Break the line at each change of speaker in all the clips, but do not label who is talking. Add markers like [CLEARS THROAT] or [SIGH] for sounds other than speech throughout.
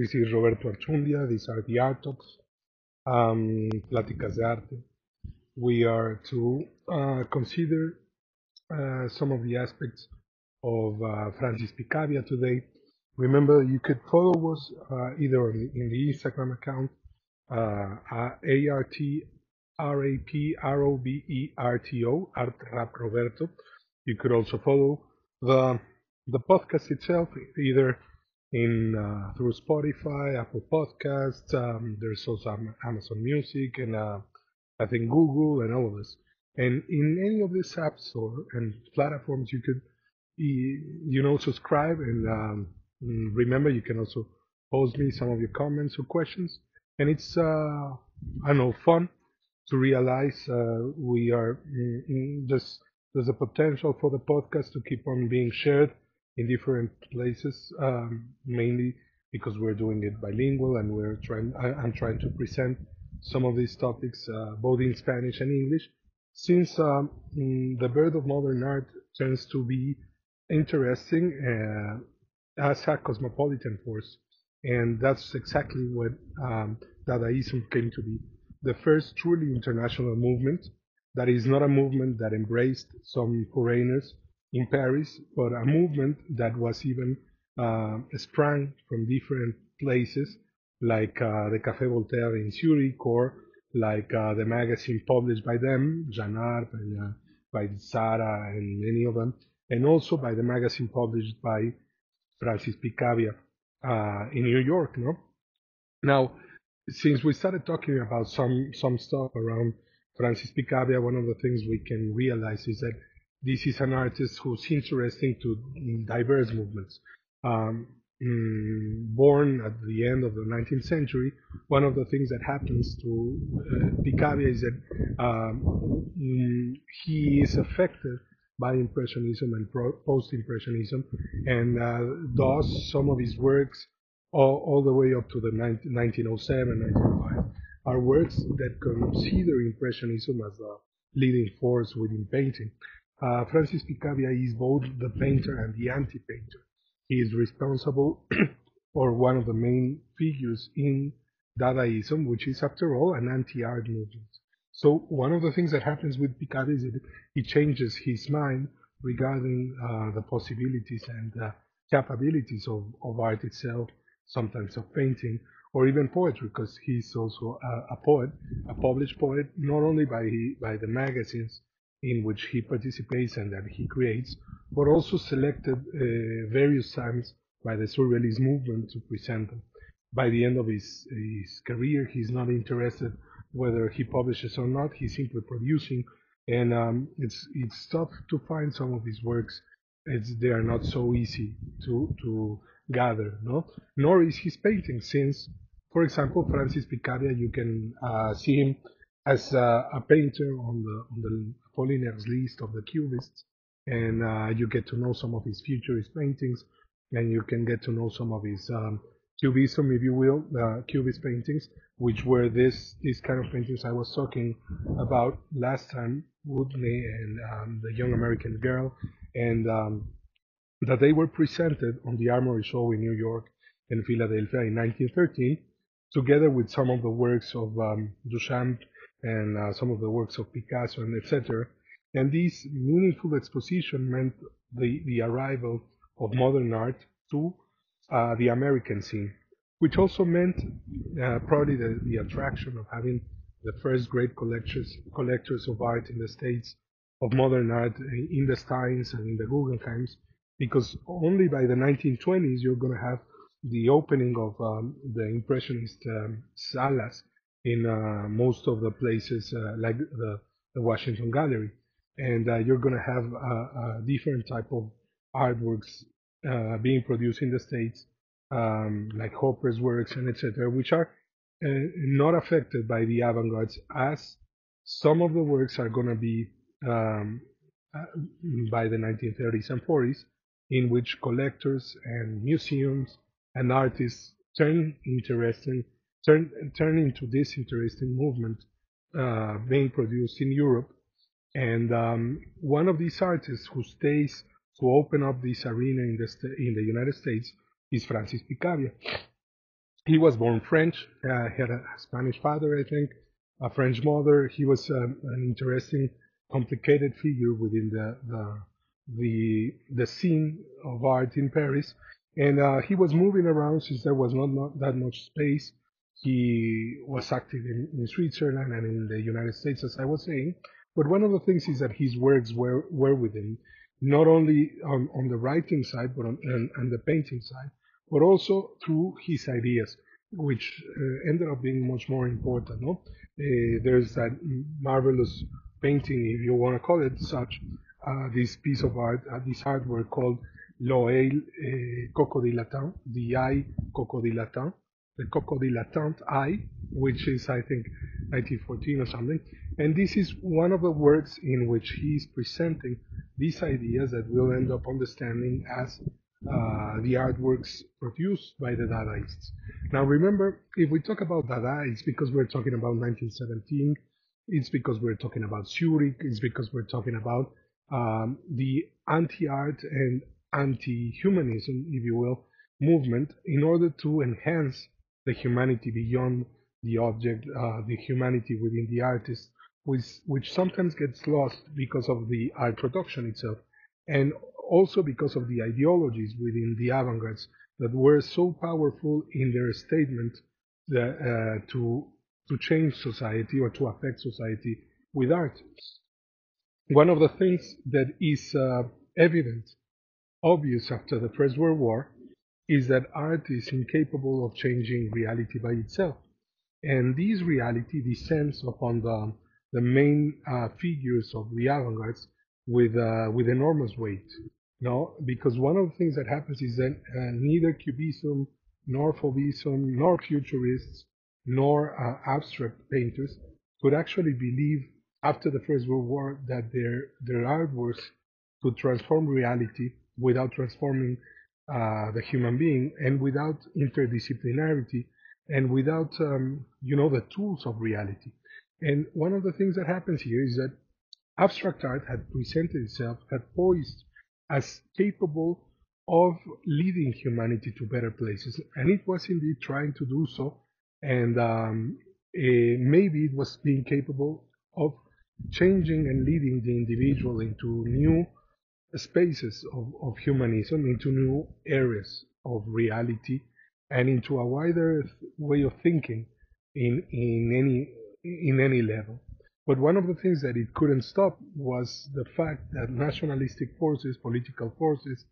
This is Roberto Archundia. These are the Art Talks, um, Pláticas de Arte. We are to uh, consider uh, some of the aspects of uh, Francis Picabia today. Remember, you could follow us uh, either in the Instagram account, uh, A-R-T-R-A-P-R-O-B-E-R-T-O, Art Rap Roberto. You could also follow the the podcast itself, either in uh, through Spotify, Apple Podcasts. Um, there's also Amazon Music and uh, I think Google and all of this. And in any of these apps or and platforms, you could you know subscribe and um, remember you can also post me some of your comments or questions. And it's uh, I know fun to realize uh, we are in, in this there's a potential for the podcast to keep on being shared in different places, um, mainly because we're doing it bilingual and we're trying. I, am trying to present some of these topics uh, both in Spanish and English, since um, mm, the birth of modern art tends to be interesting uh, as a cosmopolitan force, and that's exactly what um, Dadaism came to be. The first truly international movement that is not a movement that embraced some foreigners in Paris, but a movement that was even uh, sprang from different places, like uh, the Café Voltaire in Zurich, or like uh, the magazine published by them, Jean Arp, and uh, by Tzara, and many of them, and also by the magazine published by Francis Picabia uh, in New York. No, now since we started talking about some some stuff around Francis Picabia, one of the things we can realize is that this is an artist who's interesting to diverse movements. Um, mm, born at the end of the 19th century, one of the things that happens to uh, Picabia is that um, mm, he is affected by Impressionism and Post-Impressionism, and uh, thus some of his works, all, all the way up to the 19, 1907, 1905, are works that consider Impressionism as a leading force within painting. Uh, Francis Picabia is both the painter and the anti-painter. He is responsible [CLEARS THROAT] for one of the main figures in Dadaism, which is, after all, an anti-art movement. So one of the things that happens with Picabia is that he changes his mind regarding uh, the possibilities and uh, capabilities of, of art itself, sometimes of painting, or even poetry, because he's also a, a, poet, a published poet, not only by, by the magazines in which he participates and that he creates, but also selected uh, various times by the Surrealist movement to present them. By the end of his, his career, he's not interested whether he publishes or not. He's simply producing, and um, it's it's tough to find some of his works. It's, they are not so easy to to gather, no. Nor is his painting, since, for example, Francis Picabia, you can uh, see him as a, a painter on the on the Apollinaire's list of the Cubists, and uh, you get to know some of his futurist paintings, and you can get to know some of his um, Cubism, if you will, uh, Cubist paintings, which were this these kind of paintings I was talking about last time, Udnie and um, the Young American Girl, and um, that they were presented on the Armory Show in New York and Philadelphia in 1913, together with some of the works of um, Duchamp and uh, some of the works of Picasso and etc. And this meaningful exposition meant the, the arrival of modern art to uh, the American scene, which also meant uh, probably the, the attraction of having the first great collectors, collectors of art in the States of modern art in the Steins and in the Guggenheims, because only by the 1920s you're going to have the opening of um, the Impressionist um, salas in uh, most of the places uh, like the, the, Washington Gallery. And uh, you're going to have a, different type of artworks being produced in the States, um, like Hopper's works and etc., which are not affected by the avant-garde as some of the works are going to be um, by the 1930s and 40s, in which collectors and museums and artists turn interesting turn, turn into this interesting movement uh, being produced in Europe. And um, one of these artists who stays to open up this arena in the, in the United States is Francis Picabia. he was born French. Uh, had a Spanish father, I think, a French mother. He was um, an interesting, complicated figure within the, the the the scene of art in Paris. And uh, he was moving around since there was not, not that much space. He was active in, in Switzerland and in the United States, as I was saying. But one of the things is that his works were, were with him, not only on, on the writing side, but on and, and the painting side, but also through his ideas, which uh, ended up being much more important. No? Uh, there's that marvelous painting, if you want to call it such, uh, this piece of art, uh, this artwork called L'Oeil uh, Cocodilatant, the eye the Cocodilatant eye, which is, I think, 1914 or something. And this is one of the works in which he is presenting these ideas that we'll end up understanding as uh, the artworks produced by the Dadaists. Now, remember, if we talk about Dada, it's because we're talking about 1917, it's because we're talking about Zurich, it's because we're talking about um, the anti-art and anti-humanism, if you will, movement in order to enhance the humanity beyond the object, uh, the humanity within the artist, which, which sometimes gets lost because of the art production itself, and also because of the ideologies within the avant-gardes that were so powerful in their statement that, uh, to to change society or to affect society with art. One of the things that is uh, evident obvious after the First World War is that art is incapable of changing reality by itself. And this reality descends upon the, the main uh, figures of the avant-garde with, uh, with enormous weight. No, because one of the things that happens is that uh, neither Cubism, nor Fauvism, nor Futurists, nor uh, abstract painters could actually believe after the First World War that their, their artworks could transform reality without transforming uh, the human being and without interdisciplinarity and without um, you know the tools of reality. And one of the things that happens here is that abstract art had presented itself had poised as capable of leading humanity to better places. And it was indeed trying to do so. And um, uh, maybe it was being capable of changing and leading the individual into new spaces of, of humanism into new areas of reality and into a wider way of thinking in, in any in any level. But one of the things that it couldn't stop was the fact that nationalistic forces, political forces,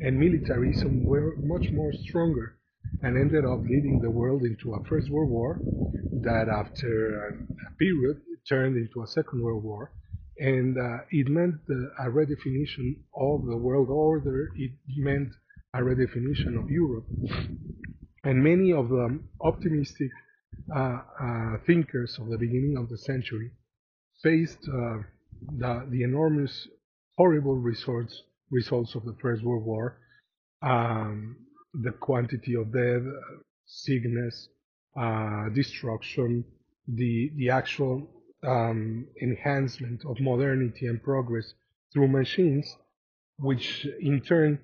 and militarism were much more stronger and ended up leading the world into a First World War that after a period turned into a Second World War and uh, it meant a redefinition of the world order. It meant a redefinition of Europe, and many of the optimistic uh, uh, thinkers of the beginning of the century faced uh, the, the enormous, horrible results results of the First World War, um, the quantity of death, sickness, uh, destruction, the the actual um, enhancement of modernity and progress through machines, which in turn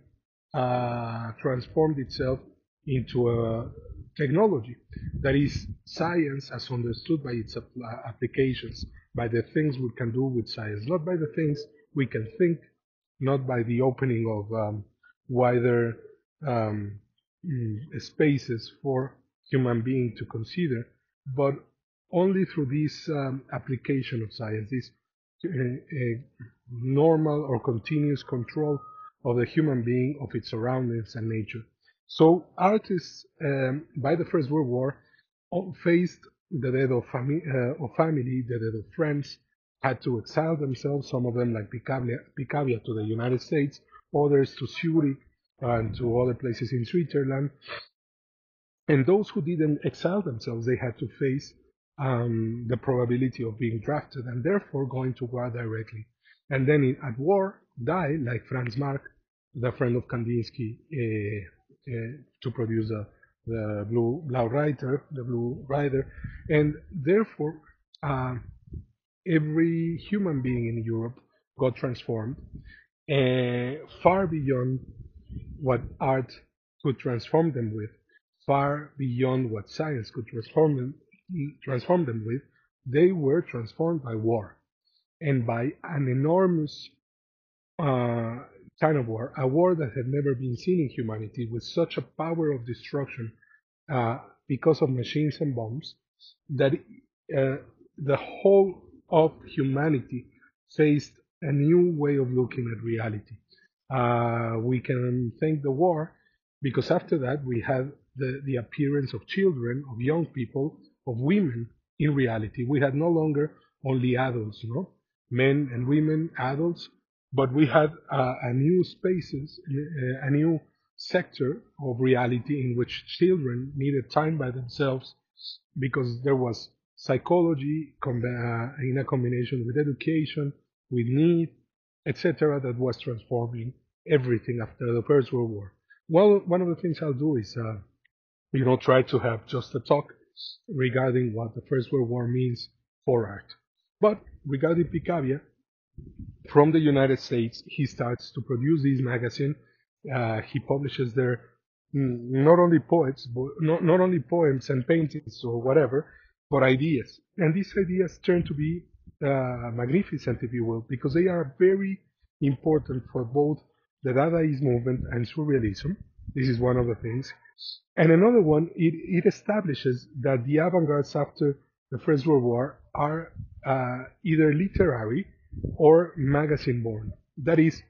uh, transformed itself into a technology that is science as understood by its applications, by the things we can do with science, not by the things we can think, not by the opening of um, wider um, mm, spaces for human being to consider, but only through this um, application of science, this uh, normal or continuous control of the human being, of its surroundings and nature. So artists um, by the First World War faced the death of, fami- uh, of family, the death of friends, had to exile themselves, some of them like Picabia, Picabia to the United States, others to Zurich and to other places in Switzerland. And those who didn't exile themselves, they had to face um, the probability of being drafted and therefore going to war directly. And then in, at war, die like Franz Marc, the friend of Kandinsky, uh, uh, to produce the, the Blue Blau Reiter, the Blue Rider, and therefore uh, every human being in Europe got transformed uh, far beyond what art could transform them with. far beyond what science could transform them, transform them with, they were transformed by war and by an enormous uh, kind of war, a war that had never been seen in humanity with such a power of destruction uh, because of machines and bombs that uh, the whole of humanity faced a new way of looking at reality. Uh, we can thank the war because after that we had the, the appearance of children, of young people, of women in reality. We had no longer only adults, know, men and women, adults, but we had uh, a new spaces, uh, a new sector of reality in which children needed time by themselves because there was psychology uh, in a combination with education, with need, etc., that was transforming everything after the First World War. Well, one of the things I'll do is, uh, you know, try to have just a talk regarding what the First World War means for art. But regarding Picabia, from the United States, he starts to produce this magazine. Uh, he publishes there mm, not only poets, but not, not only poems and paintings or whatever, but ideas. And these ideas turn to be uh, magnificent, if you will, because they are very important for both the Dadaist movement and Surrealism. This is one of the things. And another one, it, it establishes that the avant-gardes after the First World War are uh, either literary or magazine born. That is,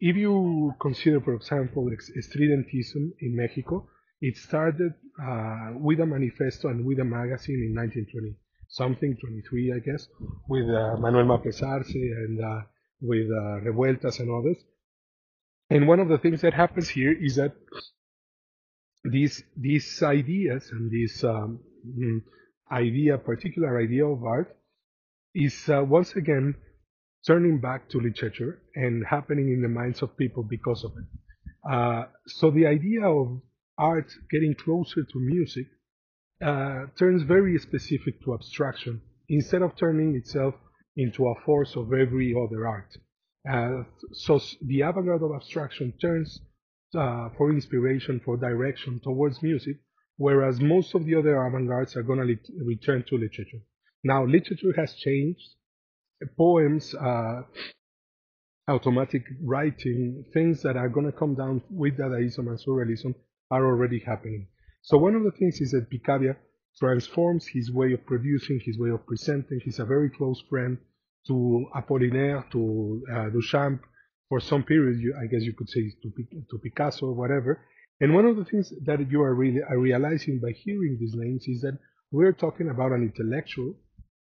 if you consider, for example, estridentism in Mexico, it started uh, with a manifesto and with a magazine in 1920 something, 23, I guess, with uh, Manuel Maples Arce and uh, with uh, Revueltas and others. And one of the things that happens here is that these these ideas and this um, mm, idea, particular idea of art, is uh, once again turning back to literature and happening in the minds of people because of it. Uh, so the idea of art getting closer to music uh, turns very specific to abstraction instead of turning itself into a force of every other art. Uh, so the avant-garde of abstraction turns uh, for inspiration, for direction towards music, whereas most of the other avant-gardes are going to return to literature. Now, literature has changed. Poems, uh, automatic writing, things that are going to come down with Dadaism and Surrealism are already happening. So one of the things is that Picabia transforms his way of producing, his way of presenting. He's a very close friend to Apollinaire, to uh, Duchamp, for some period, you, I guess you could say to, to Picasso whatever. And one of the things that you are really are realizing by hearing these names is that we're talking about an intellectual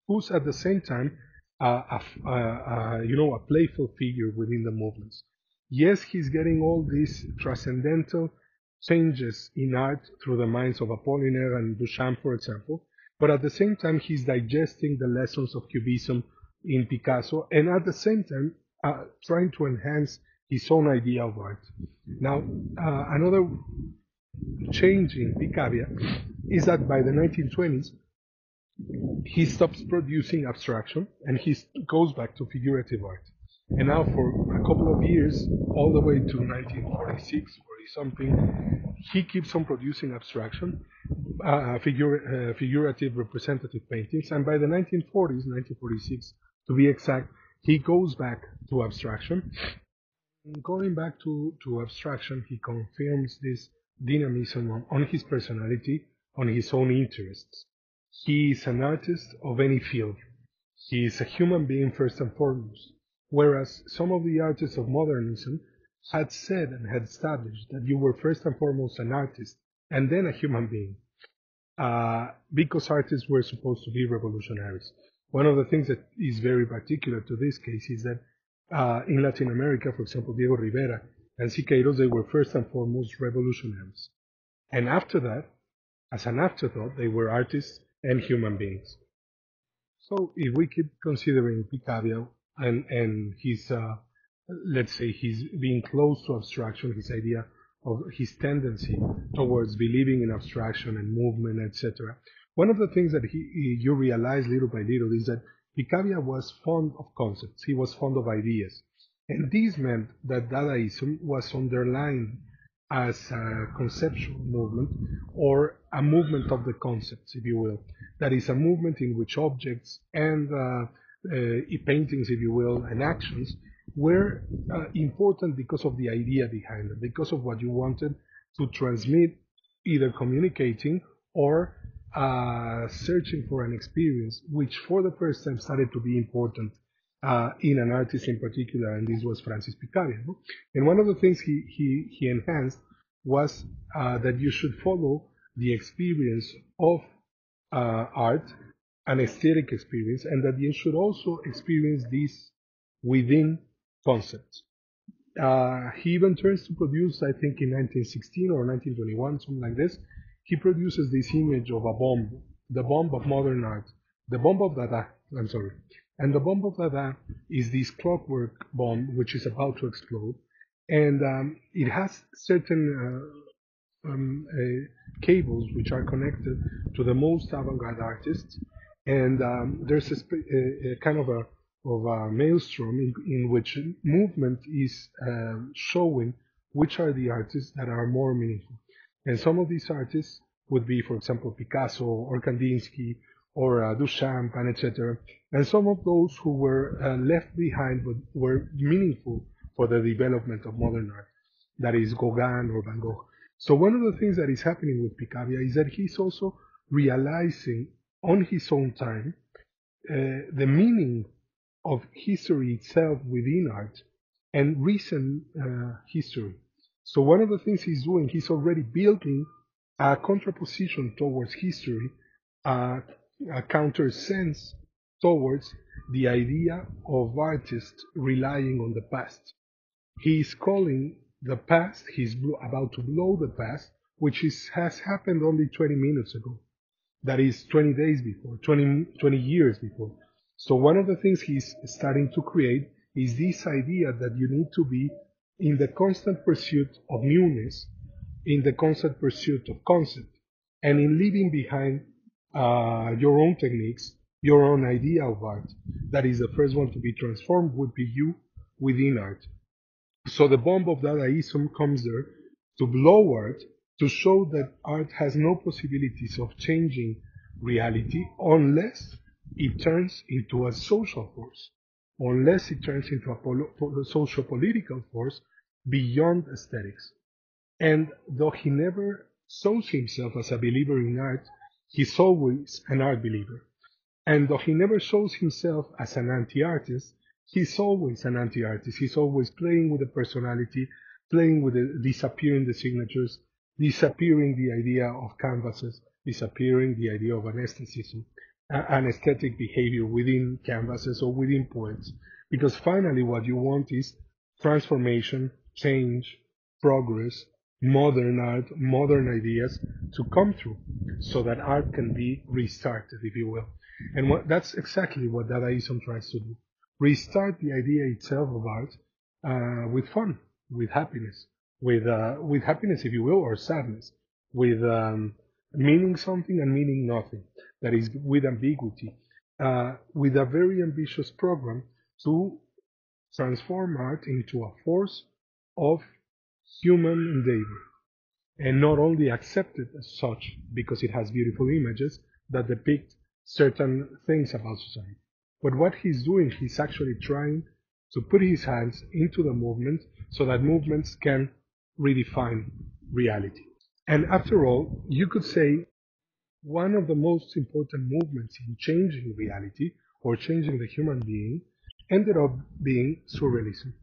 who's at the same time uh, a, uh, you know a playful figure within the movements. Yes, he's getting all these transcendental changes in art through the minds of Apollinaire and Duchamp, for example, but at the same time he's digesting the lessons of Cubism in Picasso, and at the same time uh, trying to enhance his own idea of art. Now, uh, another change in Picabia is that by the 1920s, he stops producing abstraction and he goes back to figurative art. And now, for a couple of years, all the way to 1946, something, he keeps on producing abstraction, uh, figure, uh, figurative representative paintings, and by the 1940s, 1946 to be exact, he goes back to abstraction. Going back to, to abstraction, he confirms this dynamism on, on his personality, on his own interests. He is an artist of any field. He is a human being first and foremost, whereas some of the artists of modernism had said and had established that you were first and foremost an artist and then a human being, uh, because artists were supposed to be revolutionaries. One of the things that is very particular to this case is that uh, in Latin America, for example, Diego Rivera and Siqueiros, they were first and foremost revolutionaries. And after that, as an afterthought, they were artists and human beings. So if we keep considering Picabia and, and his uh, let's say he's being close to abstraction, his idea of his tendency towards believing in abstraction and movement, etc. One of the things that he, you realize little by little is that Picabia was fond of concepts. He was fond of ideas. And this meant that Dadaism was underlined as a conceptual movement or a movement of the concepts, if you will. That is a movement in which objects and uh, uh, paintings, if you will, and actions were uh, important because of the idea behind them, because of what you wanted to transmit, either communicating or uh, searching for an experience, which for the first time started to be important uh, in an artist in particular, and this was Francis Picabia. No? And one of the things he, he, he enhanced was uh, that you should follow the experience of uh, art, an aesthetic experience, and that you should also experience this within concepts. Uh, he even turns to produce, I think in 1916 or 1921, something like this, he produces this image of a bomb, the bomb of modern art, the bomb of Dada, I'm sorry, and the bomb of Dada is this clockwork bomb which is about to explode. And um, it has certain uh, um, uh, cables which are connected to the most avant-garde artists. And um, there's a, a, a, kind of a, of a maelstrom in, in which movement is uh, showing which are the artists that are more meaningful. And some of these artists would be, for example, Picasso or Kandinsky or uh, Duchamp and etc. And some of those who were uh, left behind but were meaningful for the development of modern art. That is Gauguin or Van Gogh. So one of the things that is happening with Picabia is that he's also realizing on his own time uh, the meaning of history itself within art and recent uh, history. So one of the things he's doing, he's already building a contraposition towards history, uh, a counter sense towards the idea of artists relying on the past. He is calling the past, he's about to blow the past, which is, has happened only 20 minutes ago. That is 20 days before, 20, 20 years before. So one of the things he's starting to create is this idea that you need to be in the constant pursuit of newness, in the constant pursuit of concept, and in leaving behind uh, your own techniques, your own idea of art. That is the first one to be transformed would be you within art. So the bomb of Dadaism comes there to blow art, to show that art has no possibilities of changing reality unless it turns into a social force, unless it turns into a social political force beyond aesthetics. And though he never shows himself as a believer in art, He's always an art believer. And though he never shows himself as an anti-artist, he's always an anti-artist. He's always playing with the personality, playing with the, disappearing the signatures, disappearing the idea of canvases, disappearing the idea of an aestheticism, an aesthetic behavior within canvases or within poets. Because finally what you want is transformation, change, progress, modern art, modern ideas to come through so that art can be restarted, if you will. And what, that's exactly what Dadaism tries to do. Restart the idea itself of art uh, with fun, with happiness, with, uh, with happiness, if you will, or sadness, with um, meaning something and meaning nothing. That is, with ambiguity, uh, with a very ambitious program to transform art into a force of human endeavor, and not only accepted as such because it has beautiful images that depict certain things about society. But what he's doing, he's actually trying to put his hands into the movement so that movements can redefine reality. And after all, you could say one of the most important movements in changing reality or changing the human being ended up being surrealism.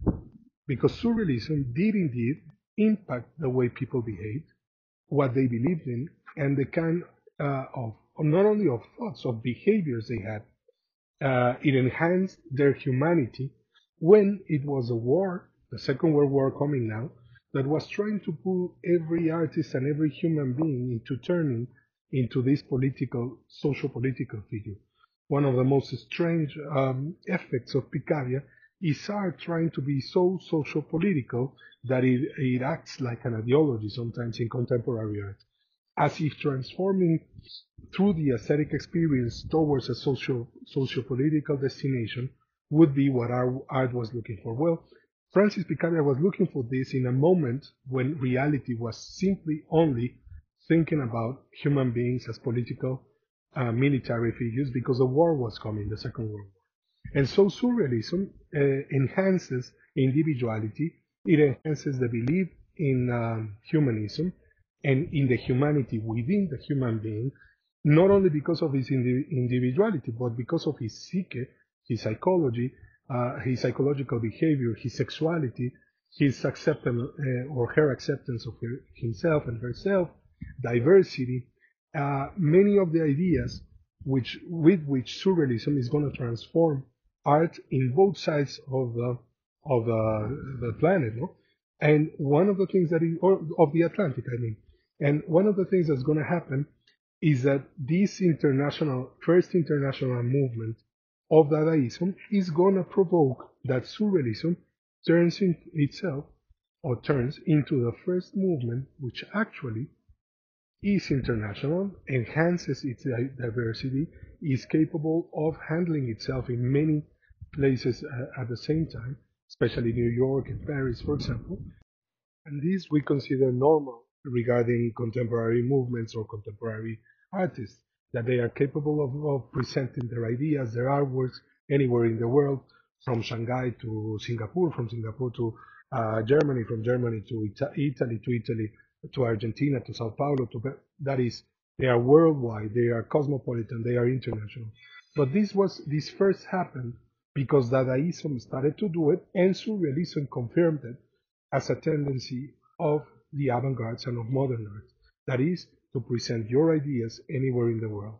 Because surrealism did indeed impact the way people behaved, what they believed in, and the kind uh, of not only of thoughts, of behaviors they had. Uh, it enhanced their humanity when it was a war, the Second World War coming now, that was trying to pull every artist and every human being into turning into this political, social political figure. One of the most strange um, effects of Picabia is art trying to be so social political that it, it acts like an ideology sometimes in contemporary art, as if transforming through the aesthetic experience towards a social, socio-political destination would be what our art was looking for. Well, Francis Picabia was looking for this in a moment when reality was simply only thinking about human beings as political, uh, military figures because the war was coming, the Second World War. And so surrealism uh, enhances individuality, it enhances the belief in um, humanism and in the humanity within the human being, not only because of his individuality, but because of his psyche, his psychology, uh, his psychological behavior, his sexuality, his acceptance uh, or her acceptance of her, himself and herself, diversity, uh, many of the ideas which with which surrealism is going to transform art in both sides of the of the, the planet, no? And one of the things that or of the Atlantic, I mean, and one of the things that's going to happen is that this international first international movement of Dadaism is going to provoke that surrealism turns in itself or turns into the first movement which actually is international, enhances its diversity, is capable of handling itself in many places uh, at the same time, especially New York and Paris, for example. And this we consider normal regarding contemporary movements or contemporary artists that they are capable of, of presenting their ideas, their artworks anywhere in the world, from Shanghai to Singapore, from Singapore to uh, Germany, from Germany to Ita- Italy, to Italy to Argentina, to Sao Paulo. To that is, they are worldwide, they are cosmopolitan, they are international. But this was this first happened because Dadaism started to do it, and Surrealism confirmed it as a tendency of the avant-garde and of modern art. That is, to present your ideas anywhere in the world.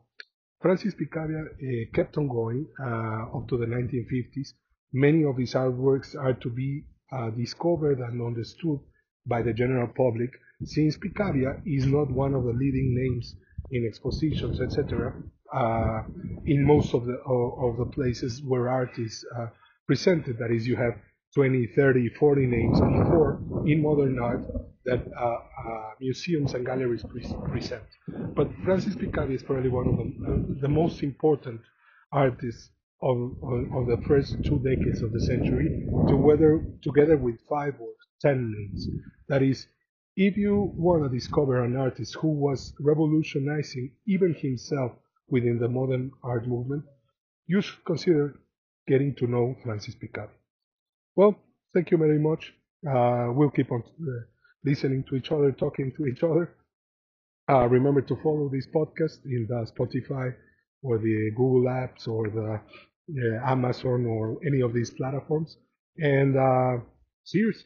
Francis Picabia uh, kept on going uh, up to the 1950s. Many of his artworks are to be uh, discovered and understood by the general public, since Picabia is not one of the leading names in expositions, etc., uh, in most of the of, the places where art is uh, presented. That is, you have 20, 30, 40 names before in modern art that uh, uh, museums and galleries pre- present. But Francis Picabia is probably one of the, the most important artists of, of, of, the first two decades of the century, together, together with five or ten names. That is, if you want to discover an artist who was revolutionizing even himself within the modern art movement, you should consider getting to know Francis Picabia. Well, thank you very much. Uh, we'll keep on uh, listening to each other, talking to each other. Uh, remember to follow this podcast in the Spotify or the Google apps or the Amazon or any of these platforms. And uh, cheers.